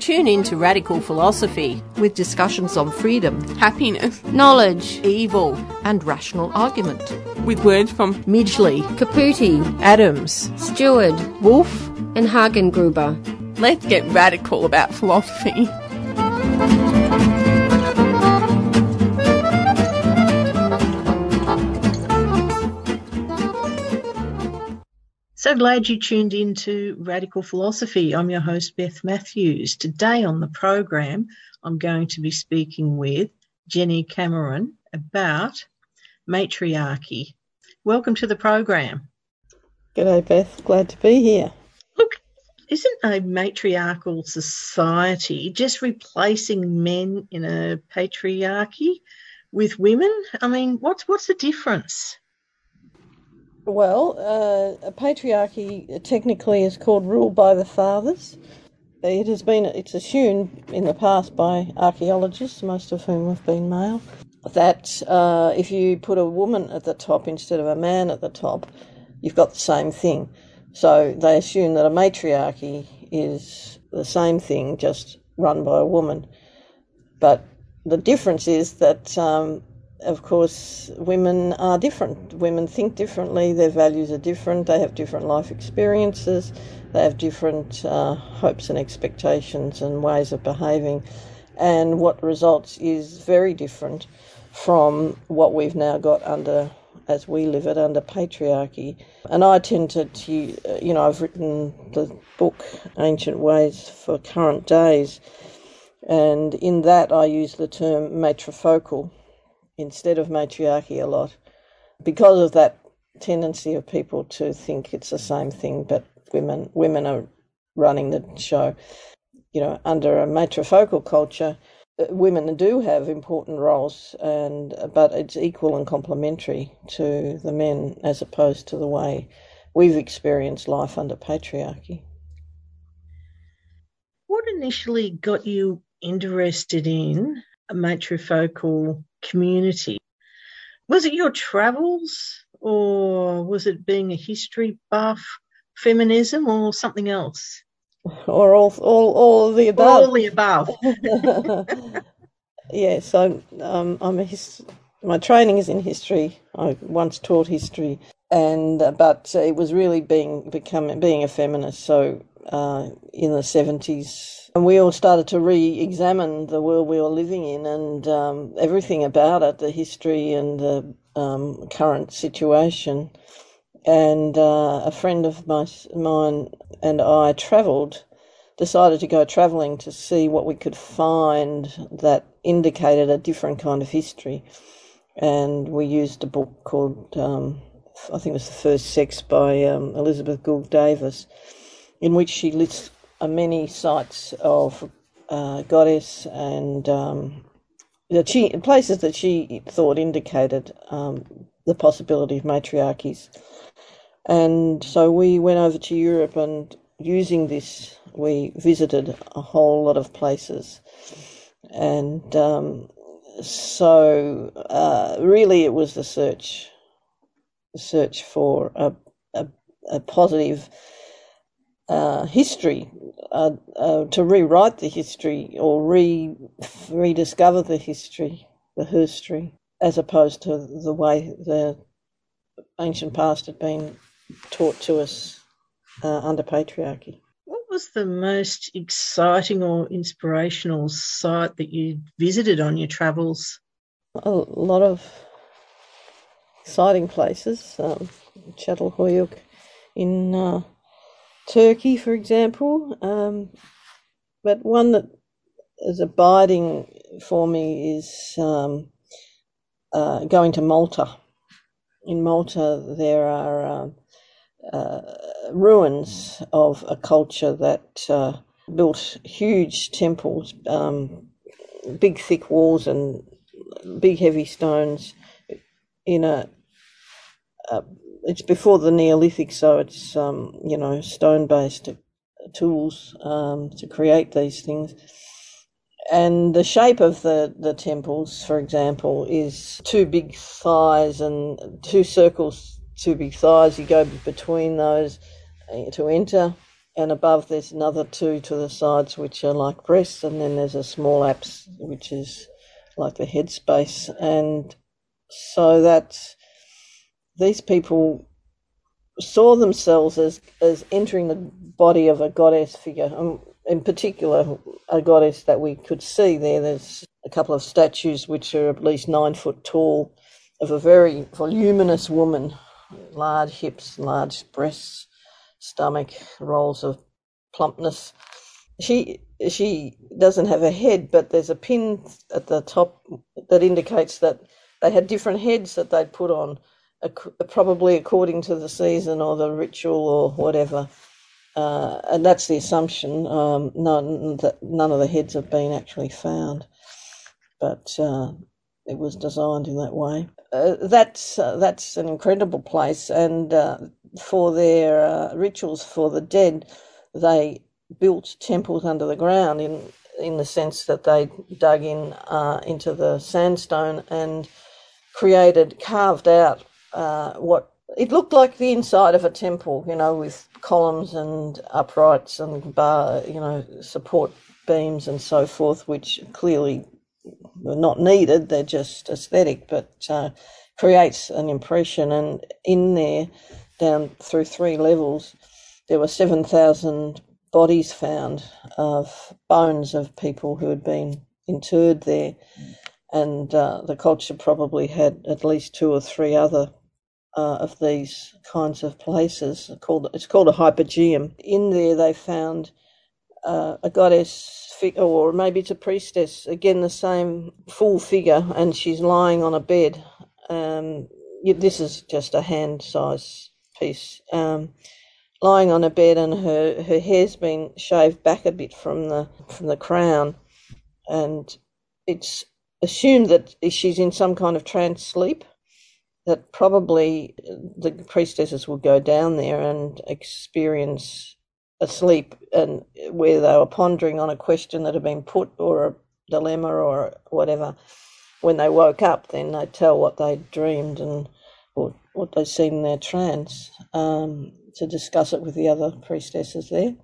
Tune in to Radical Philosophy with discussions on freedom, happiness, knowledge, evil, and rational argument. With words from Midgley, Caputi, Adams, Stewart, Wolf, and Hagengruber. Let's get radical about philosophy. So glad you tuned in to Radical Philosophy. I'm your host, Beth Matthews. Today on the program, I'm going to be speaking with Jenny Cameron about matriarchy. Welcome to the program. G'day, Beth. Glad to be here. Look, isn't a matriarchal society just replacing men in a patriarchy with women? I mean, what's what's the difference? Well, uh, a patriarchy technically is called rule by the fathers. It has been, it's assumed in the past by archaeologists, most of whom have been male, that uh, if you put a woman at the top instead of a man at the top, you've got the same thing. So they assume that a matriarchy is the same thing, just run by a woman. But the difference is that um, of course, women are different. Women think differently, their values are different, they have different life experiences, they have different uh, hopes and expectations and ways of behaving. And what results is very different from what we've now got under, as we live it, under patriarchy. And I tend to, to you know, I've written the book Ancient Ways for Current Days, and in that I use the term matrifocal instead of matriarchy a lot because of that tendency of people to think it's the same thing, but women women are running the show. You know, under a matrifocal culture, uh, women do have important roles, and but it's equal and complementary to the men as opposed to the way we've experienced life under patriarchy. What initially got you interested in a matrifocal community. Was it your travels or was it being a history buff, feminism, or something else? Or all, all, all of the above. All the above. yeah, so um, I'm a his, my training is in history. I once taught history, and uh, but it was really being becoming being a feminist. So uh, in the seventies, and we all started to re examine the world we were living in and um, everything about it, the history and the um, current situation. And uh, a friend of my, mine and I travelled, decided to go travelling to see what we could find that indicated a different kind of history. And we used a book called, um, I think it was The First Sex by um, Elizabeth Gould Davis, in which she lists many sites of uh, goddess and um, that she places that she thought indicated um, the possibility of matriarchies. And so we went over to Europe and using this, we visited a whole lot of places. And um, so uh, really it was the search, the search for a, a, a positive uh, history, uh, uh, to rewrite the history or re rediscover the history, the history, as opposed to the way the ancient past had been taught to us uh, under patriarchy. What was the most exciting or inspirational site that you visited on your travels? A lot of exciting places. Um, Çatalhöyük in uh, Turkey, for example. Um, but one that is abiding for me is um, uh, going to Malta. In Malta, there are um, uh, ruins of a culture that uh, built huge temples, um, big thick walls, and big heavy stones in a uh, it's before the Neolithic, so it's um, you know stone based tools um, to create these things. And the shape of the, the temples, for example, is two big thighs and two circles, two big thighs. You go between those uh, to enter, and above there's another two to the sides, which are like breasts, and then there's a small apse, which is like the head space. And so that these people saw themselves as, as entering the body of a goddess figure. Um, in particular, a goddess that we could see there. There's a couple of statues which are at least nine foot tall of a very voluminous woman, large hips, large breasts, stomach, rolls of plumpness. She she doesn't have a head, but there's a pin at the top that indicates that they had different heads that they'd put on probably according to the season or the ritual or whatever. Uh, and that's the assumption. Um, none, that none of the heads have been actually found, but uh, it was designed in that way. Uh, that's uh, that's an incredible place, and uh, for their uh, rituals for the dead, they built temples under the ground in in the sense that they dug in into the sandstone and created carved out uh, what it looked like the inside of a temple, you know, with columns and uprights and bar, you know, support beams and so forth, which clearly were not needed. They're just aesthetic, but uh, creates an impression. And in there, down through three levels, there were seven thousand bodies found of bones of people who had been interred there. And uh, the culture probably had at least two or three other uh, of these kinds of places. Called it's called a hypogeum. In there, they found uh, a goddess figure, or maybe it's a priestess. Again, the same full figure, and she's lying on a bed. Um, this is just a hand size piece. Um, lying on a bed, and her her hair's been shaved back a bit from the from the crown, and it's assumed that she's in some kind of trance sleep that probably the priestesses would go down there and experience a sleep and where they were pondering on a question that had been put or a dilemma or whatever. When they woke up, then they'd tell what they'd dreamed and or what they'd seen in their trance um, to discuss it with the other priestesses there.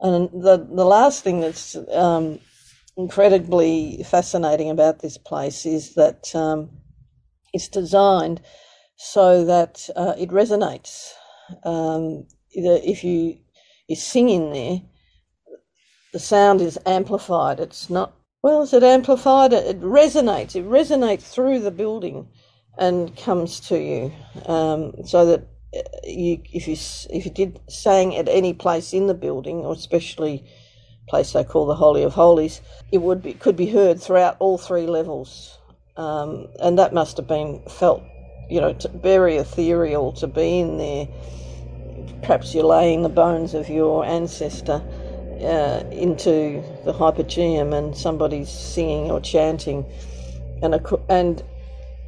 And the the last thing that's um, incredibly fascinating about this place is that um, it's designed so that uh, it resonates. Um, if you you sing in there, the sound is amplified. It's not well. Is it amplified? It resonates. It resonates through the building and comes to you, um, so that uh, you, if you if you did sang at any place in the building, or especially place they call the Holy of Holies, it would be could be heard throughout all three levels. Um, and that must have been felt, you know, very ethereal to be in there. Perhaps you're laying the bones of your ancestor uh, into the hypogeum and somebody's singing or chanting. And, a, and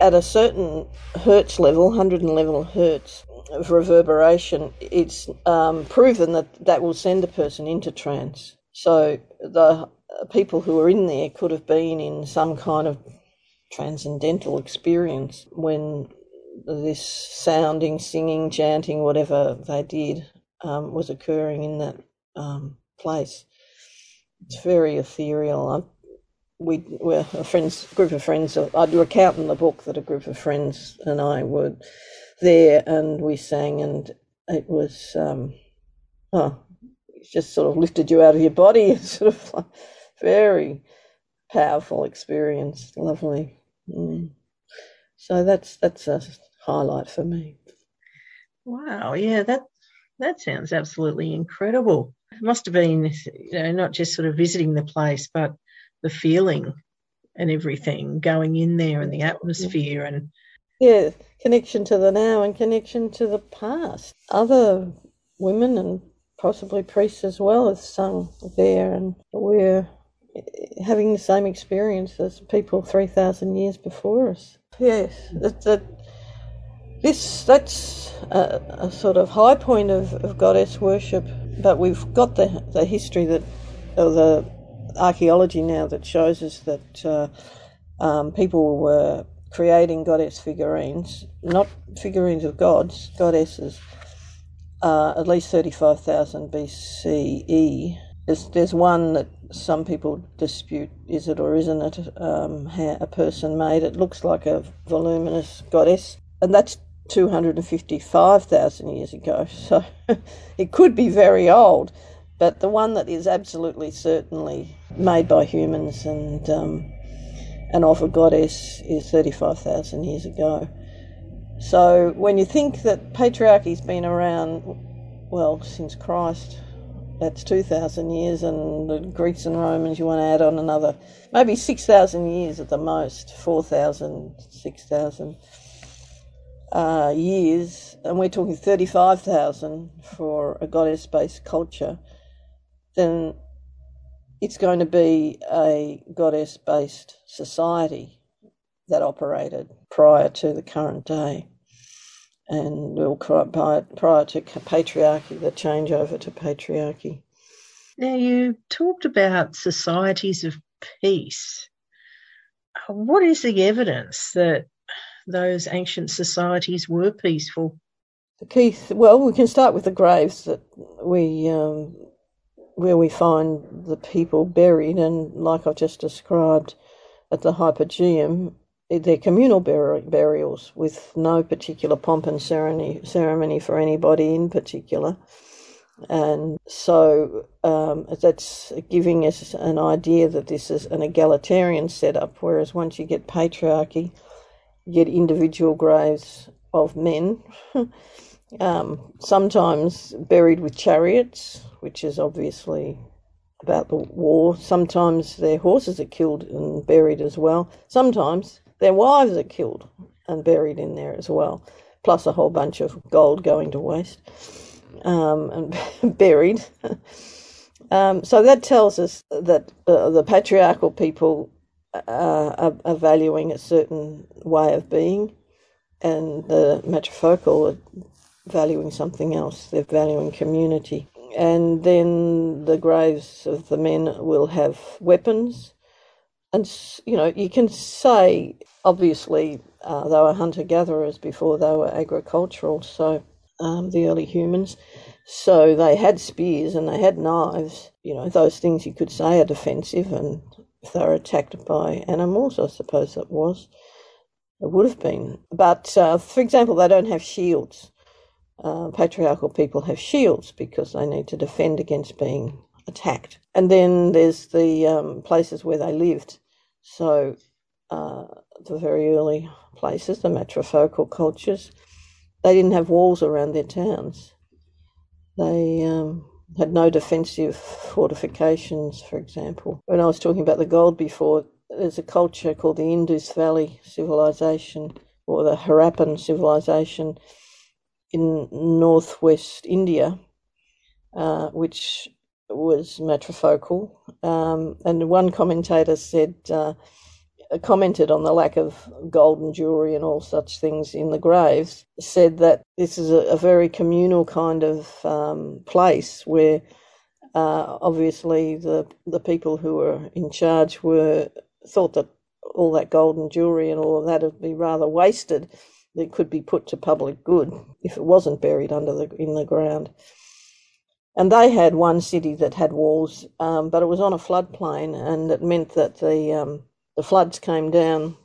at a certain hertz level, 111 hertz of reverberation, it's um, proven that that will send a person into trance. So the people who were in there could have been in some kind of transcendental experience when this sounding, singing, chanting, whatever they did, um, was occurring in that um, place. It's very ethereal. I, we were a friends group of friends. I do recount in the book that a group of friends and I were there, and we sang, and it was um, oh, it just sort of lifted you out of your body. Sort of like very powerful experience. Lovely. Mm. So that's that's a highlight for me. Wow, yeah, that that sounds absolutely incredible. It must have been, you know, not just sort of visiting the place, but the feeling and everything going in there and the atmosphere and yeah, connection to the now and connection to the past. Other women and possibly priests as well have sung there, and we're having the same experience as people 3,000 years before us. Yes, that, that this that's a, a sort of high point of, of goddess worship, but we've got the the history that or the archaeology now that shows us that uh, um, people were creating goddess figurines, not figurines of gods, goddesses, uh, at least 35,000 BCE. There's, there's one that some people dispute is it or isn't it um, a person made. It looks like a voluminous goddess, and that's 255,000 years ago, so it could be very old. But the one that is absolutely certainly made by humans and um, and of a goddess is 35,000 years ago. So when you think that patriarchy's been around, well, since Christ, that's 2,000 years, and the Greeks and Romans, you want to add on another, maybe 6,000 years at the most, 4,000, 6,000 uh, years, and we're talking 35,000 for a goddess based culture, then it's going to be a goddess based society that operated prior to the current day and well, prior, prior to patriarchy, the changeover to patriarchy. Now, you talked about societies of peace. What is the evidence that those ancient societies were peaceful? Keith, well, we can start with the graves that we um, where we find the people buried, and like I've just described at the Hypogeum, they're communal bur- burials with no particular pomp and ceremony, ceremony for anybody in particular. And so um, that's giving us an idea that this is an egalitarian setup, whereas once you get patriarchy, you get individual graves of men, um, sometimes buried with chariots, which is obviously about the war. Sometimes their horses are killed and buried as well. Sometimes their wives are killed and buried in there as well, plus a whole bunch of gold going to waste um, and buried. um, so that tells us that uh, the patriarchal people uh, are, are, valuing a certain way of being, and the matrifocal are valuing something else. They're valuing community. And then the graves of the men will have weapons and you know you can say obviously uh, they were hunter gatherers before they were agricultural so um, the early humans. So they had spears and they had knives. You know those things you could say are defensive and if they were attacked by animals i suppose that was it would have been. But uh, for example they don't have shields. Uh, patriarchal people have shields because they need to defend against being attacked. And then there's the um, places where they lived. So uh, the very early places, the matrifocal cultures, they didn't have walls around their towns. They um, had no defensive fortifications, for example. When I was talking about the gold before, there's a culture called the Indus Valley civilization or the Harappan civilization in northwest India, uh, which was matrifocal. Um, and one commentator said, uh, commented on the lack of golden jewelry and all such things in the graves, said that this is a, a very communal kind of um, place where uh, obviously the the people who were in charge were thought that all that golden jewelry and all of that would be rather wasted. That could be put to public good if it wasn't buried under the in the ground. And they had one city that had walls, um, but it was on a floodplain, and it meant that the um, the floods came down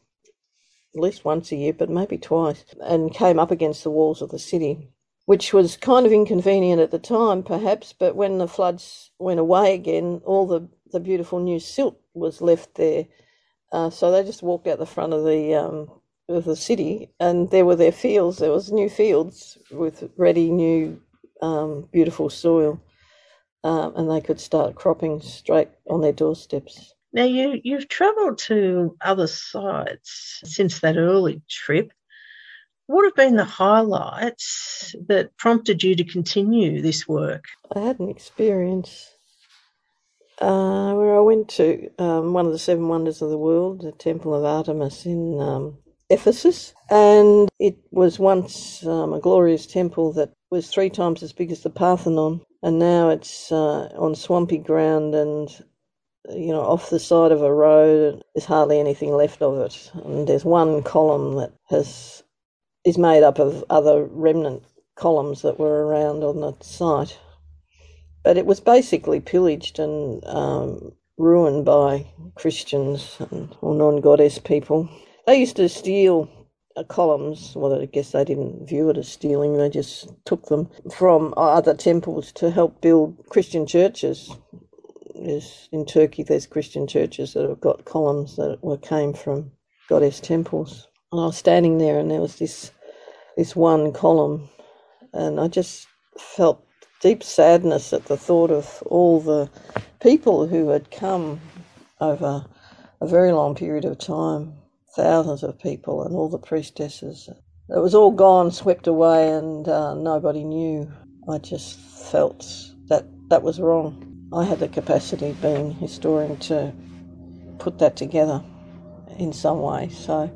at least once a year, but maybe twice, and came up against the walls of the city, which was kind of inconvenient at the time, perhaps. But when the floods went away again, all the the beautiful new silt was left there, uh, so they just walked out the front of the um, of the city, and there were their fields. There was new fields with ready new um, beautiful soil, um, and they could start cropping straight on their doorsteps. Now, you, you've travelled to other sites since that early trip. What have been the highlights that prompted you to continue this work? I had an experience uh, where I went to um, one of the seven wonders of the world, the Temple of Artemis in um, Ephesus, and it was once um, a glorious temple that was three times as big as the Parthenon, and now it's uh, on swampy ground and you know off the side of a road. There's hardly anything left of it, and there's one column that has is made up of other remnant columns that were around on the site. But it was basically pillaged and um, ruined by Christians and, or non goddess people. They used to steal Uh, columns. Well, I guess they didn't view it as stealing, they just took them from uh, other temples to help build Christian churches. There's, in Turkey, there's Christian churches that have got columns that were, came from goddess temples. And I was standing there, and there was this this one column, and I just felt deep sadness at the thought of all the people who had come over a very long period of time, thousands of people, and all the priestesses. It was all gone, swept away, and uh, nobody knew. I just felt that that was wrong. I had the capacity, being historian, to put that together in some way. So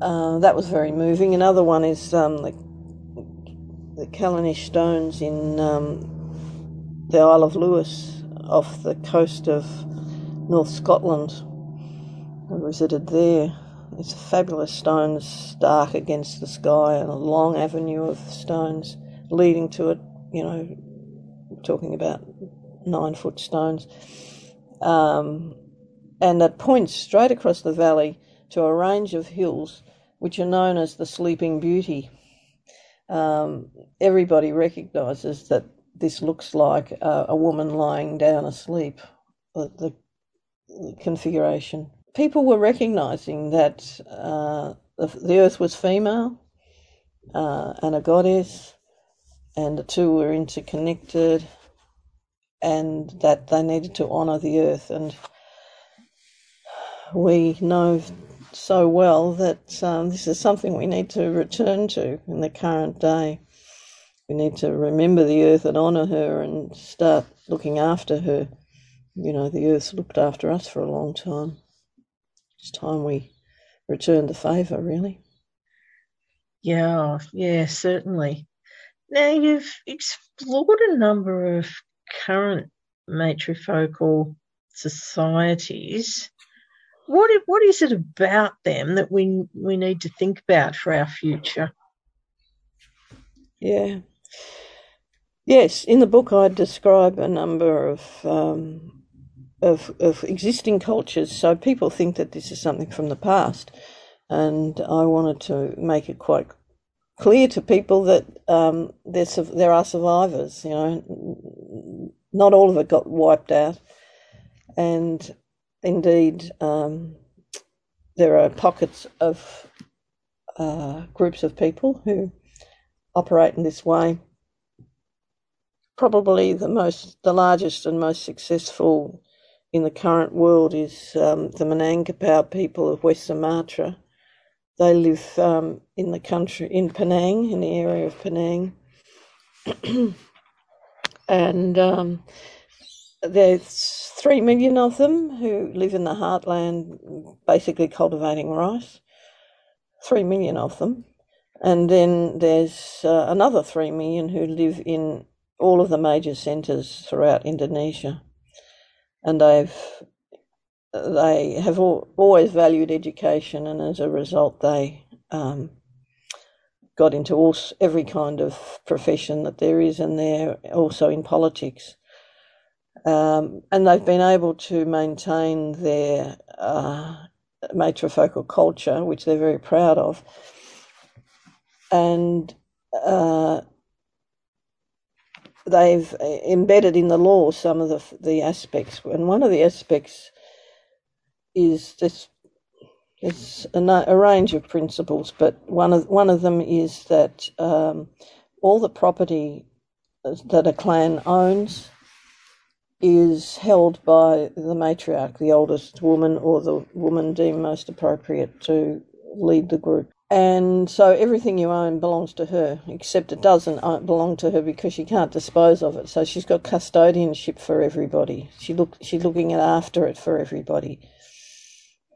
uh, that was very moving. Another one is um, the, the Callanish stones in um, the Isle of Lewis off the coast of North Scotland. I visited there. It's a fabulous stones, stark against the sky, and a long avenue of stones leading to it. You know, talking about nine foot stones. Um, and that points straight across the valley to a range of hills which are known as the Sleeping Beauty. Um, everybody recognises that this looks like a, a, woman lying down asleep, the, the, the configuration. People were recognising that uh, the, the, earth was female uh, and a goddess, and the two were interconnected, and that they needed to honour the earth. And we know so well that um, this is something we need to return to in the current day. We need to remember the earth and honour her and start looking after her. You know, the earth's looked after us for a long time. It's time we return the favour, really. Yeah, yeah, certainly. Now, you've explored a number of current matrifocal societies what what is it about them that we we need to think about for our future? Yeah. Yes, in the book I describe a number of um, of of existing cultures. So people think that this is something from the past, and I wanted to make it quite clear to people that um, there are survivors. You know, not all of it got wiped out, and indeed, um, there are pockets of uh, groups of people who operate in this way. Probably the most, the largest and most successful in the current world is um, the Minangkabau people of West Sumatra. They live um, in the country, in Penang, in the area of Penang. and um, there's three million of them who live in the heartland, basically cultivating rice. Three million of them. And then there's uh, another three million who live in all of the major centres throughout Indonesia. And they've they have all, always valued education, and as a result, they um, got into all, every kind of profession that there is, and they're also in politics. Um, and they've been able to maintain their uh, matrifocal culture, which they're very proud of. And uh, they've embedded in the law some of the, the aspects. And one of the aspects is this it's a, a, range of principles, but one of one of them is that um, all the property that a clan owns is held by the matriarch, the oldest woman, or the woman deemed most appropriate to lead the group. And so everything you own belongs to her, except it doesn't uh, belong to her because she can't dispose of it. So she's got custodianship for everybody. She look she's looking after it for everybody.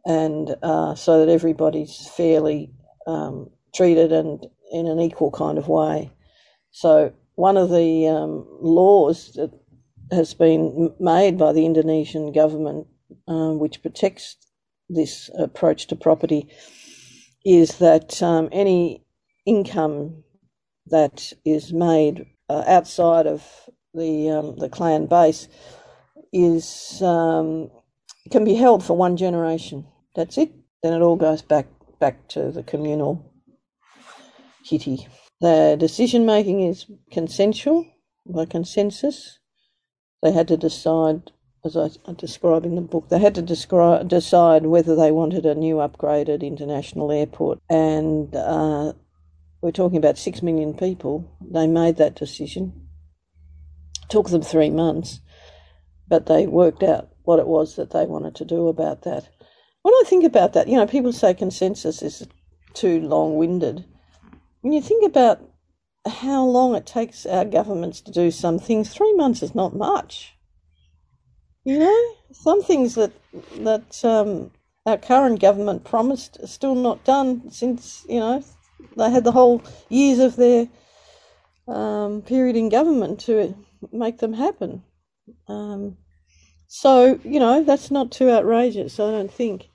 and uh, so that everybody's fairly um, treated and in an equal kind of way. So one of the um, laws that has been made by the Indonesian government, um, which protects this approach to property, is that um, any income that is made uh, outside of the um, the clan base is um, can be held for one generation. That's it. Then it all goes back back to the communal kitty. The decision making is consensual by consensus. They had to decide, as I, I describe in the book, they had to describe, decide whether they wanted a new upgraded international airport. And uh, we're talking about six million people. They made that decision. It took them three months, but they worked out what it was that they wanted to do about that. When I think about that, you know, people say consensus is too long winded. When you think about how long it takes our governments to do some things, three months is not much. You know, some things that that um, our current government promised are still not done since you know they had the whole years of their um, period in government to make them happen. Um, so you know that's not too outrageous, I don't think.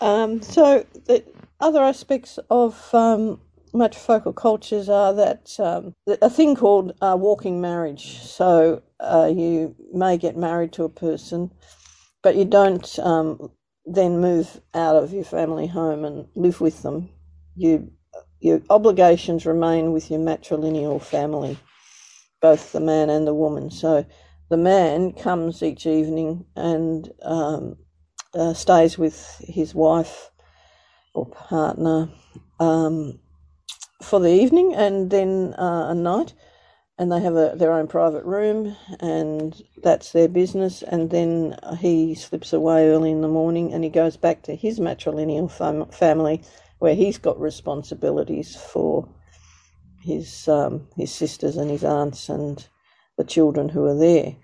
Um, so the other aspects of um, matrifocal cultures are that um, a thing called uh, walking marriage. So uh, you may get married to a person, but you don't um, then move out of your family home and live with them. You your obligations remain with your matrilineal family, both the man and the woman. So the man comes each evening and um, uh, stays with his wife or partner um, for the evening and then uh, a night, and they have a, their own private room, and that's their business. And then he slips away early in the morning, and he goes back to his matrilineal fam- family, where he's got responsibilities for his um, his sisters and his aunts and the children who are there.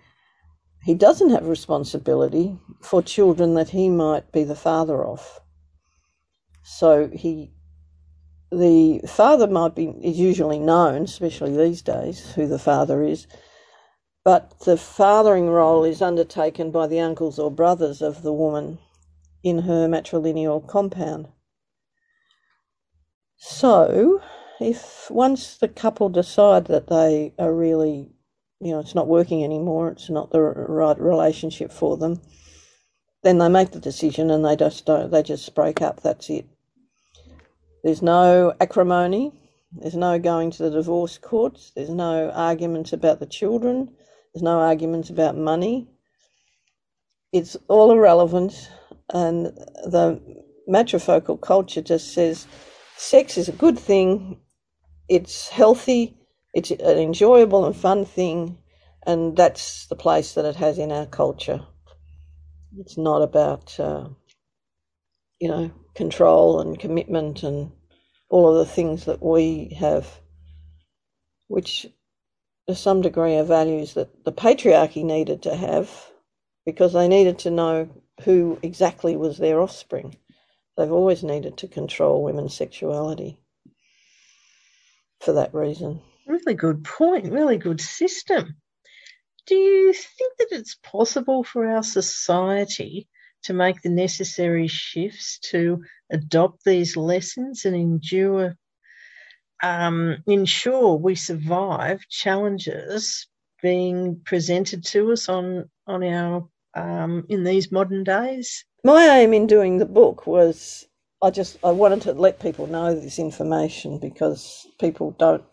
He doesn't have responsibility for children that he might be the father of. So he, the father might be is usually known, especially these days, who the father is, but the fathering role is undertaken by the uncles or brothers of the woman in her matrilineal compound. So, if once the couple decide that they are really, you know, it's not working anymore, it's not the right relationship for them, then they make the decision and they just don't, they just break up. That's it. There's no acrimony. There's no going to the divorce courts. There's no arguments about the children. There's no arguments about money. It's all irrelevant, and the matrifocal culture just says sex is a good thing, it's healthy, it's an enjoyable and fun thing, and that's the place that it has in our culture. It's not about, uh, you know, control and commitment and all of the things that we have, which to some degree are values that the patriarchy needed to have because they needed to know who exactly was their offspring. They've always needed to control women's sexuality for that reason. Really good point, really good system. Do you think that it's possible for our society to make the necessary shifts to adopt these lessons and endure, um, ensure we survive challenges being presented to us on on our um, in these modern days? My aim in doing the book was I just I wanted to let people know this information because people don't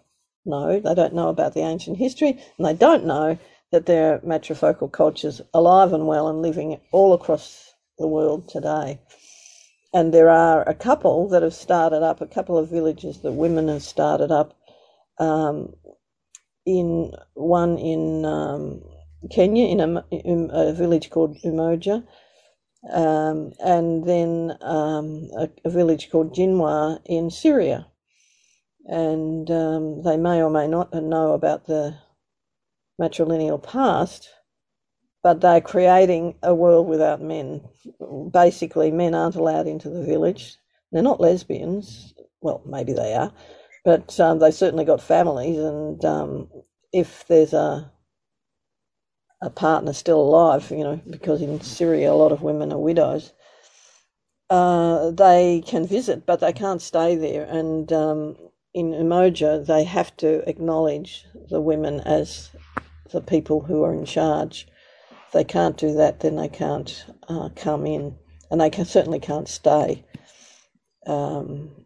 know they don't know about the ancient history and they don't know that there are matrifocal cultures alive and well and living all across the world today. And there are a couple that have started up, a couple of villages that women have started up. Um, in one in um, Kenya, in a, in a, village called Umoja, um, and then um, a, a, village called Jinwar in Syria. And um, they may or may not know about the matrilineal past, but they're creating a world without men. Basically, men aren't allowed into the village. They're not lesbians. Well, maybe they are, but um, they've certainly got families. And um, if there's a a partner still alive, you know, because in Syria a lot of women are widows, uh, they can visit, but they can't stay there. And um, in Umoja, they have to acknowledge the women as the people who are in charge. If they can't do that, then they can't uh, come in, and they can, certainly can't stay. Um,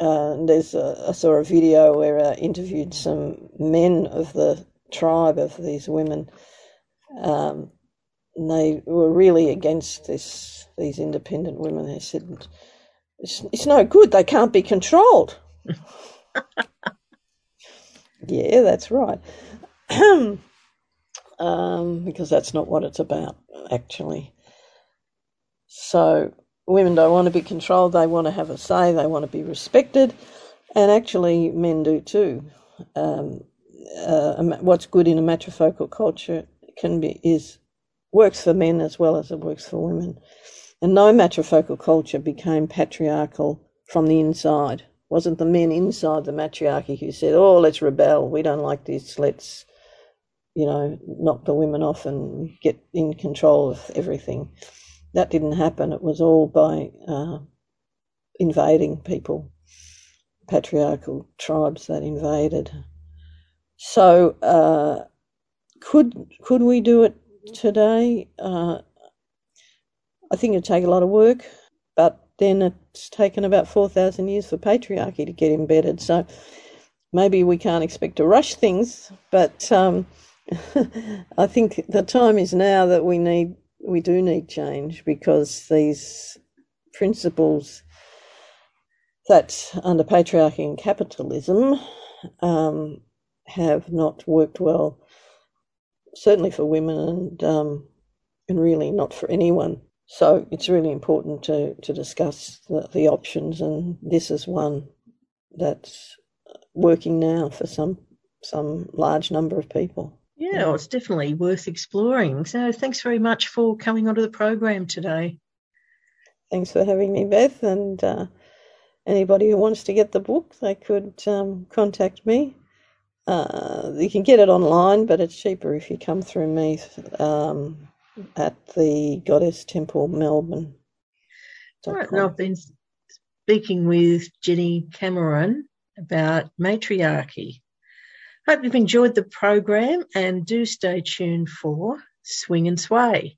uh, there's a, I saw a video where I interviewed some men of the tribe of these women. Um, and they were really against this. These independent women. They said it's, it's no good. They can't be controlled. yeah, that's right. um, because that's not what it's about, actually. So women don't want to be controlled. They want to have a say. They want to be respected, and actually, men do too. Um, uh, what's good in a matrifocal culture can be is works for men as well as it works for women. And no matrifocal culture became patriarchal from the inside. It wasn't the men inside the matriarchy who said, "Oh, let's rebel. We don't like this. Let's, you know, knock the women off and get in control of everything." That didn't happen. It was all by uh, invading people, patriarchal tribes that invaded. So, uh, could could we do it today? Uh, I think it'd take a lot of work, but then it's taken about 4,000 years for patriarchy to get embedded. So maybe we can't expect to rush things, but um, I think the time is now that we need we do need change because these principles that under patriarchy and capitalism um, have not worked well, certainly for women and um, and really not for anyone. So it's really important to to discuss the, the options, and this is one that's working now for some some large number of people. Yeah, well, it's definitely worth exploring. So thanks very much for coming onto the program today. Thanks for having me, Beth. And uh, anybody who wants to get the book, they could um, contact me. Uh, you can get it online, but it's cheaper if you come through me um, at the Goddess Temple Melbourne. All right, and I've been speaking with Jenny Cameron about matriarchy. Hope you've enjoyed the program and do stay tuned for Swing and Sway.